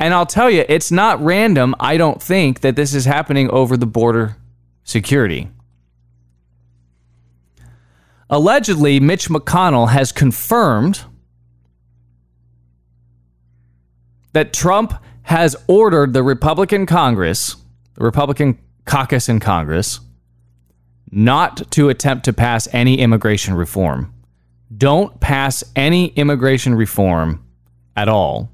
And I'll tell you, it's not random, I don't think, that this is happening over the border security. Allegedly, Mitch McConnell has confirmed that Trump has ordered the Republican Congress, the Republican caucus in Congress, not to attempt to pass any immigration reform. Don't pass any immigration reform at all.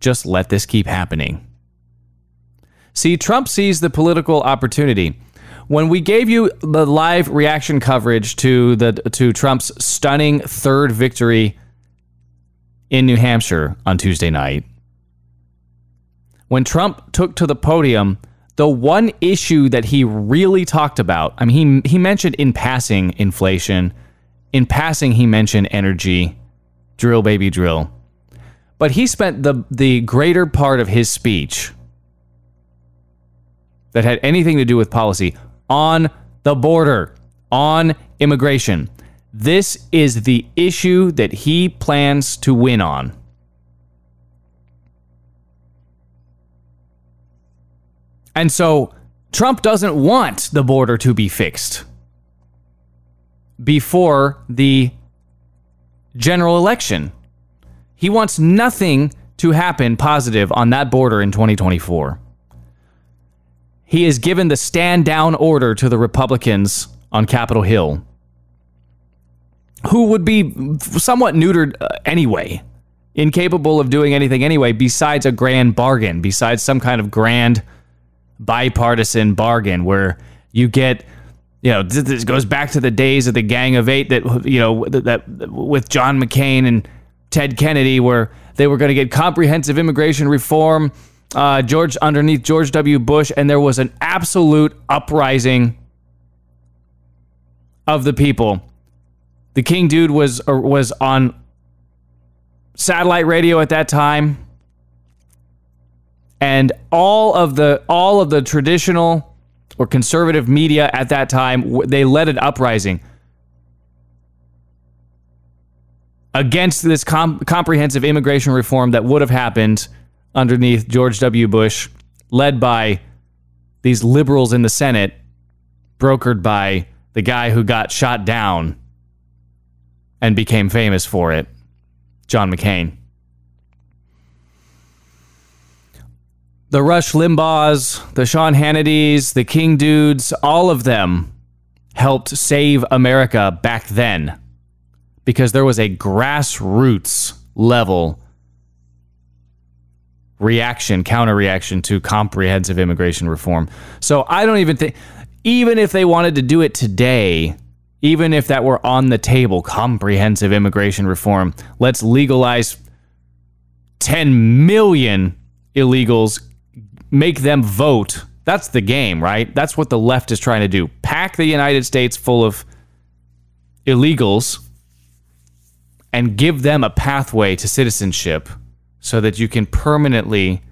Just let this keep happening. See, Trump sees the political opportunity. When we gave you the live reaction coverage to the to Trump's stunning third victory in New Hampshire on Tuesday night, when Trump took to the podium, the one issue that he really talked about, I mean, he, he mentioned in passing inflation, in passing, he mentioned energy, drill, baby, drill. But he spent the, the greater part of his speech that had anything to do with policy on the border, on immigration. This is the issue that he plans to win on. And so Trump doesn't want the border to be fixed before the general election. He wants nothing to happen positive on that border in 2024. He has given the stand down order to the Republicans on Capitol Hill, who would be somewhat neutered uh, anyway, incapable of doing anything anyway, besides a grand bargain, besides some kind of grand bipartisan bargain where you get you know this goes back to the days of the gang of 8 that you know that, that with John McCain and Ted Kennedy where they were going to get comprehensive immigration reform uh, George underneath George W. Bush and there was an absolute uprising of the people. The king dude was uh, was on satellite radio at that time. And all of the all of the traditional or conservative media at that time they led an uprising against this com- comprehensive immigration reform that would have happened underneath George W. Bush, led by these liberals in the Senate, brokered by the guy who got shot down and became famous for it, John McCain. the Rush Limbaughs, the Sean Hannitys, the King Dudes, all of them helped save America back then because there was a grassroots level reaction, counter reaction to comprehensive immigration reform. So I don't even think, even if they wanted to do it today, even if that were on the table, comprehensive immigration reform, let's legalize 10 million illegals make them vote. That's the game, right? That's what the left is trying to do. Pack the United States full of illegals and give them a pathway to citizenship so that you can permanently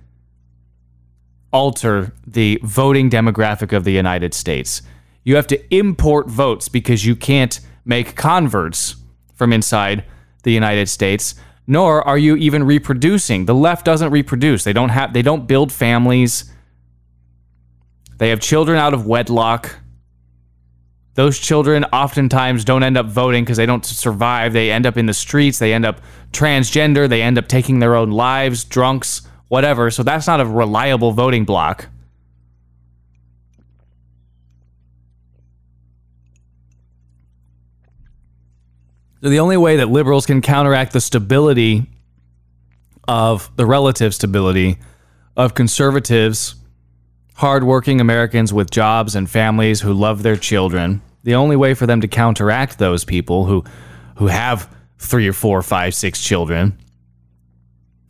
alter the voting demographic of the United States. You have to import votes because you can't make converts from inside the United States nor are you even reproducing. The left doesn't reproduce. They don't have they don't build families. They have children out of wedlock. Those children oftentimes don't end up voting because they don't survive. They end up in the streets, they end up transgender, they end up taking their own lives, drunks, whatever. So that's not a reliable voting block. So the only way that liberals can counteract the stability of the relative stability of conservatives, hardworking Americans with jobs and families who love their children, the only way for them to counteract those people who who have three or four, five, six children,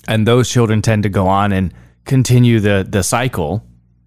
and those children tend to go on and continue the the cycle